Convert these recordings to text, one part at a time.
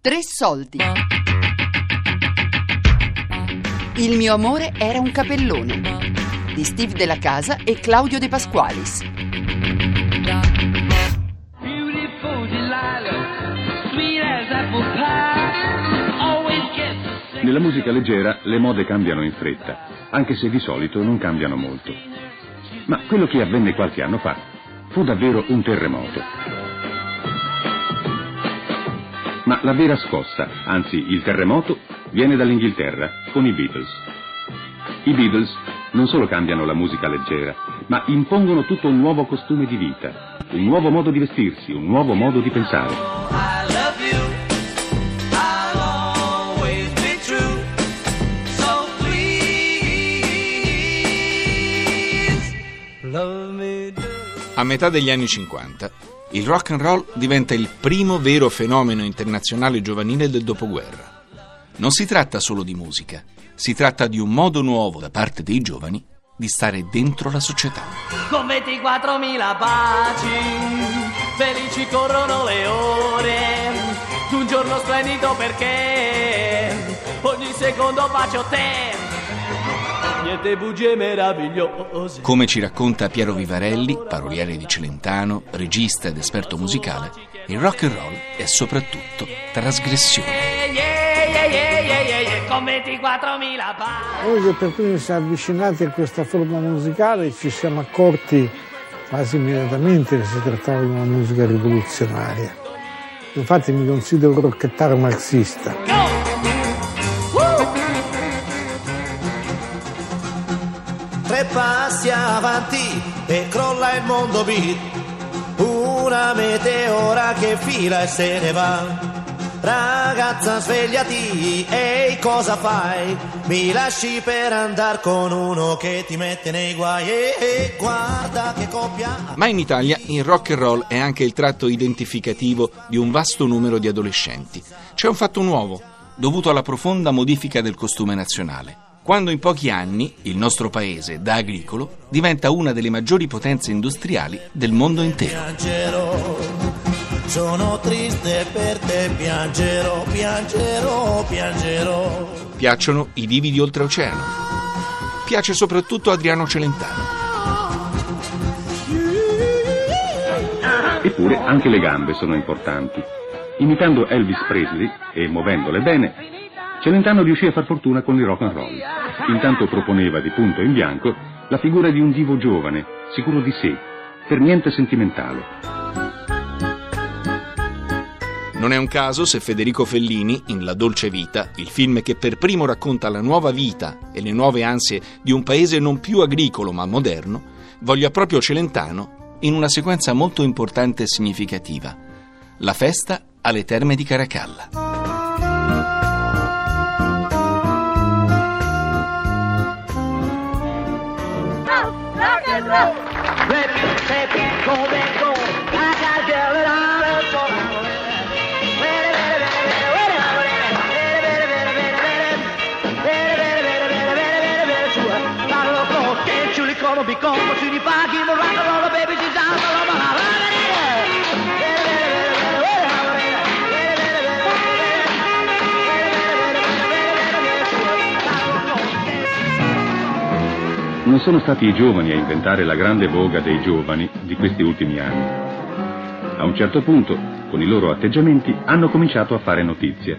Tre soldi. Il mio amore era un capellone di Steve Della Casa e Claudio De Pasqualis. Nella musica leggera le mode cambiano in fretta, anche se di solito non cambiano molto. Ma quello che avvenne qualche anno fa fu davvero un terremoto. Ma la vera scossa, anzi il terremoto, viene dall'Inghilterra con i Beatles. I Beatles non solo cambiano la musica leggera, ma impongono tutto un nuovo costume di vita, un nuovo modo di vestirsi, un nuovo modo di pensare. A metà degli anni 50, il rock and roll diventa il primo vero fenomeno internazionale giovanile del dopoguerra. Non si tratta solo di musica, si tratta di un modo nuovo da parte dei giovani di stare dentro la società. Con 24.000 baci, felici corrono le ore, un giorno splendido perché ogni secondo bacio te niente bugie meravigliose. Come ci racconta Piero Vivarelli, paroliere di Celentano, regista ed esperto musicale, il rock and roll è soprattutto trasgressione. Noi che per primi siamo avvicinati a questa forma musicale ci siamo accorti quasi immediatamente che si trattava di una musica rivoluzionaria. Infatti mi considero un rocchettaro marxista. Tre passi avanti e crolla il mondo beat. Una meteora che fila e se ne va. Ragazza svegliati, ehi cosa fai? Mi lasci per andare con uno che ti mette nei guai e guarda che coppia. Ma in Italia il rock and roll è anche il tratto identificativo di un vasto numero di adolescenti. C'è un fatto nuovo, dovuto alla profonda modifica del costume nazionale quando in pochi anni il nostro paese, da agricolo, diventa una delle maggiori potenze industriali del mondo intero. Piangerò, sono triste per te, piangerò, piangerò, piangerò. Piacciono i divi di oltreoceano. Piace soprattutto Adriano Celentano. Eppure anche le gambe sono importanti. Imitando Elvis Presley e muovendole bene, Celentano riuscì a far fortuna con il rock and roll. Intanto proponeva di punto in bianco la figura di un divo giovane, sicuro di sé, per niente sentimentale. Non è un caso se Federico Fellini, in La dolce vita, il film che per primo racconta la nuova vita e le nuove ansie di un paese non più agricolo ma moderno, voglia proprio Celentano in una sequenza molto importante e significativa, la festa alle terme di Caracalla. rock and roll. Let me take it, go, man, go. I got a girl that I Non sono stati i giovani a inventare la grande voga dei giovani di questi ultimi anni. A un certo punto, con i loro atteggiamenti, hanno cominciato a fare notizia.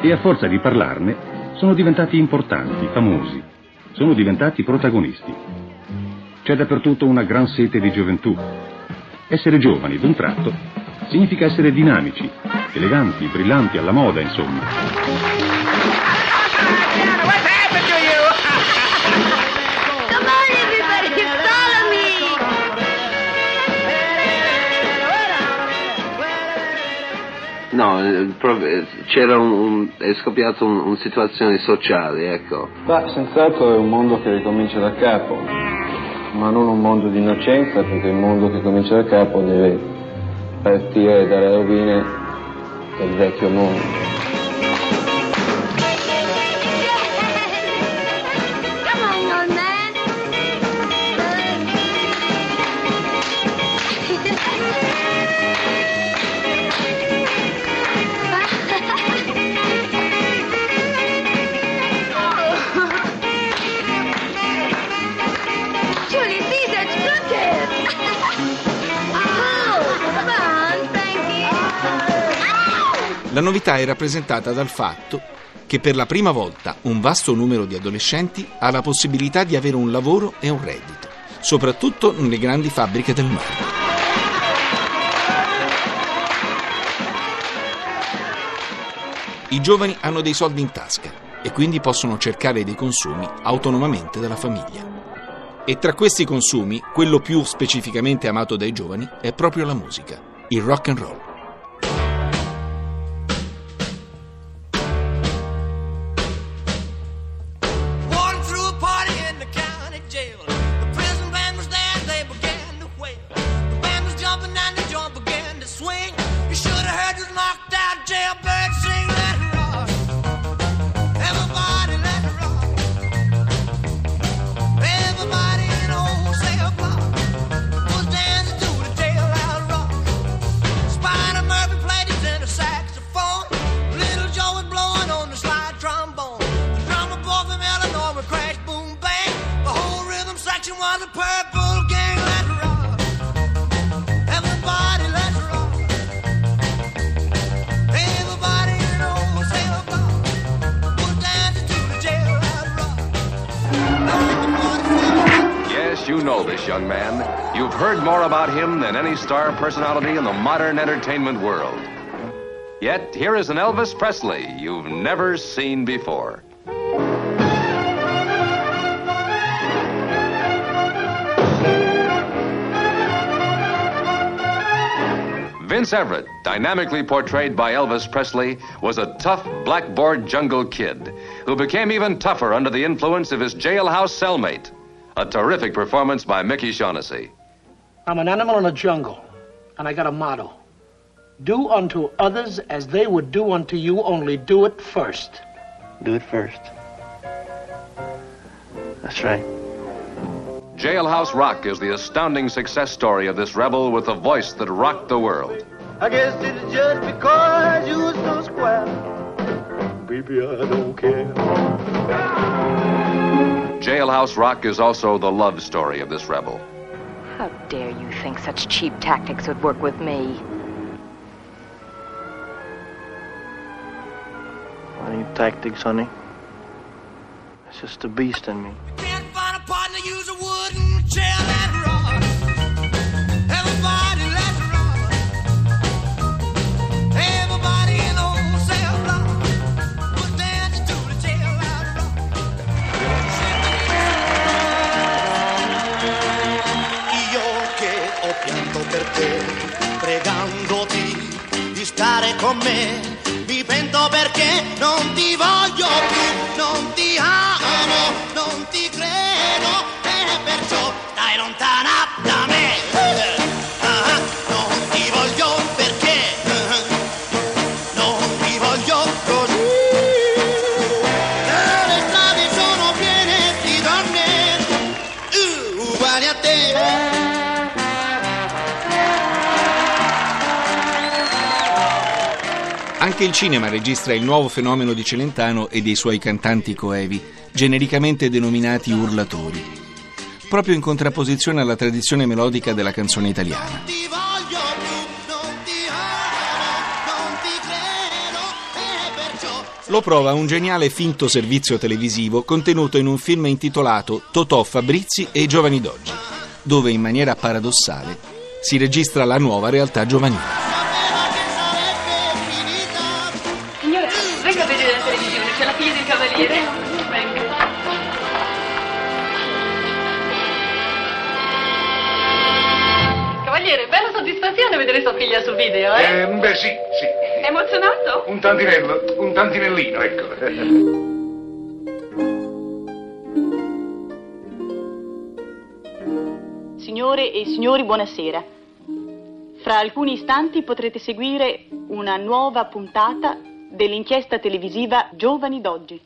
E a forza di parlarne, sono diventati importanti, famosi, sono diventati protagonisti. C'è dappertutto una gran sete di gioventù. Essere giovani d'un tratto significa essere dinamici, eleganti, brillanti, alla moda, insomma. No, eh, c'era un, un, è scoppiata una un situazione sociale, ecco. Beh, senz'altro è un mondo che ricomincia da capo, ma non un mondo di innocenza, perché il mondo che comincia da capo deve partire dalle rovine del vecchio mondo. La novità è rappresentata dal fatto che per la prima volta un vasto numero di adolescenti ha la possibilità di avere un lavoro e un reddito, soprattutto nelle grandi fabbriche del nord. I giovani hanno dei soldi in tasca e quindi possono cercare dei consumi autonomamente dalla famiglia. E tra questi consumi, quello più specificamente amato dai giovani è proprio la musica, il rock and roll. Was a purple gang rock. Everybody rock. Everybody knows to the jail rock. Yes, you know this young man. You've heard more about him than any star personality in the modern entertainment world. Yet, here is an Elvis Presley you've never seen before. Vince Everett, dynamically portrayed by Elvis Presley, was a tough blackboard jungle kid who became even tougher under the influence of his jailhouse cellmate. A terrific performance by Mickey Shaughnessy. I'm an animal in a jungle, and I got a motto. Do unto others as they would do unto you, only do it first. Do it first. That's right. Jailhouse Rock is the astounding success story of this rebel with a voice that rocked the world. I guess it's just because you was so square. Baby, I don't care. Jailhouse Rock is also the love story of this rebel. How dare you think such cheap tactics would work with me? I need tactics, honey. It's just a beast in me. Con me, mi pento perché non ti voglio più, non ti amo, non ti credo e perciò stai lontana Anche il cinema registra il nuovo fenomeno di Celentano e dei suoi cantanti coevi, genericamente denominati urlatori, proprio in contrapposizione alla tradizione melodica della canzone italiana. Lo prova un geniale finto servizio televisivo contenuto in un film intitolato Totò Fabrizi e i giovani d'oggi, dove in maniera paradossale si registra la nuova realtà giovanile. Soddisfazione vedere sua figlia sul video, eh? Eh, beh, sì, sì. Emozionato? Un tantinello, un tantinellino, ecco. Signore e signori, buonasera. Fra alcuni istanti potrete seguire una nuova puntata dell'inchiesta televisiva Giovani d'oggi.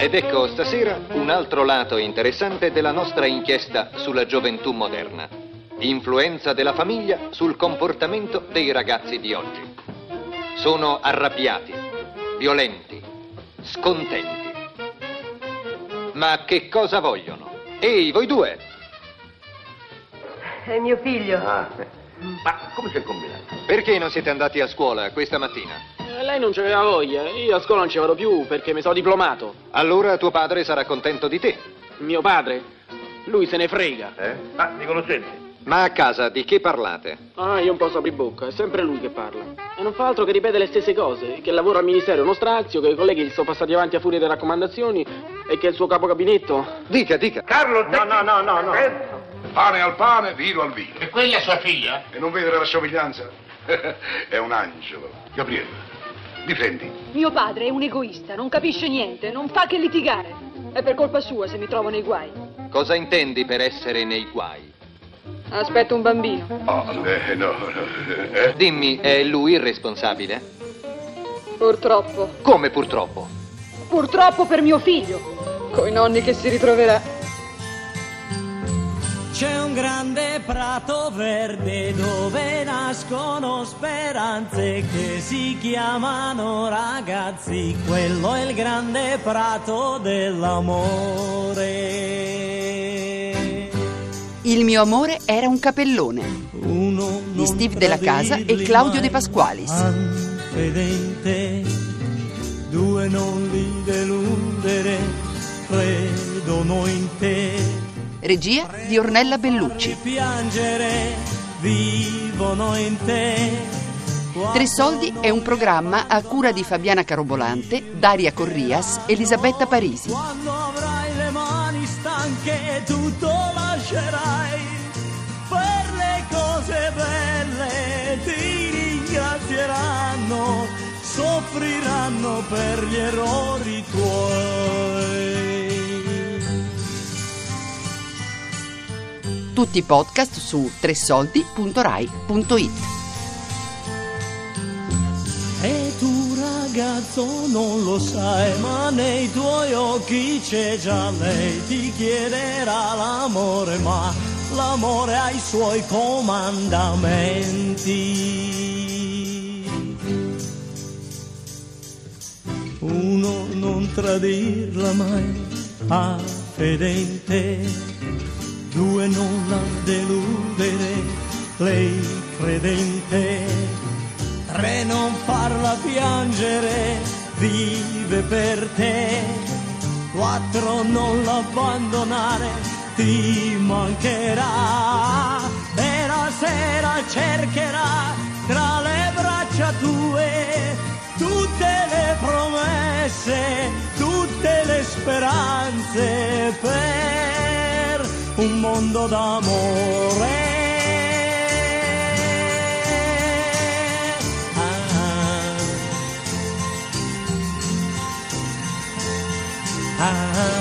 Ed ecco stasera un altro lato interessante della nostra inchiesta sulla gioventù moderna. Influenza della famiglia sul comportamento dei ragazzi di oggi. Sono arrabbiati, violenti, scontenti. Ma che cosa vogliono? Ehi, voi due! È mio figlio. Ah, ma come si è combinato? Perché non siete andati a scuola questa mattina? Lei non c'aveva voglia. Io a scuola non ci vado più perché mi sono diplomato. Allora tuo padre sarà contento di te. Mio padre? Lui se ne frega. Eh? Ah, mi conoscete? Ma a casa di che parlate? Ah, io un po' so apri bocca, è sempre lui che parla. E non fa altro che ripete le stesse cose, che il lavoro al ministero è uno strazio, che i colleghi gli sono passati avanti a furia delle raccomandazioni e che il suo capo gabinetto... Dica, dica. Carlo, No, no, no, no, no. Eh? Pane al pane, vino al vino. E quella è sua figlia? E non vedere la somiglianza? è un angelo. Gabriele, difendi. Mio padre è un egoista, non capisce niente, non fa che litigare. È per colpa sua se mi trovo nei guai. Cosa intendi per essere nei guai? Aspetto un bambino. Oh, eh, no, no. Eh? Dimmi, è lui il responsabile? Purtroppo. Come purtroppo? Purtroppo per mio figlio. Coi nonni che si ritroverà. C'è un grande prato verde dove nascono speranze che si chiamano ragazzi, quello è il grande prato dell'amore. Il mio amore era un capellone di Steve della Casa e Claudio De Pasqualis. Fedente, due non li deludere, credono in te. Regia di Ornella Bellucci. Piangere, vivono in te. Tre soldi è un programma a cura di Fabiana Carobolante, Daria Corrias, Elisabetta Parisi. Quando avrai le mani stanche tutto lascerai per le cose belle ti ringrazieranno soffriranno per gli errori tuoi Tutti i podcast su tresoldi.rai.it. E tu ragazzo non lo sai, ma nei tuoi occhi c'è già lei, ti chiederà l'amore, ma l'amore ha i suoi comandamenti. Uno non tradirla mai, ah fedente, due non la deludere, lei credente. Tre non farla piangere, vive per te. Quattro non l'abbandonare, ti mancherà. E la sera cercherà tra le braccia tue tutte le promesse, tutte le speranze per un mondo d'amore. Ah,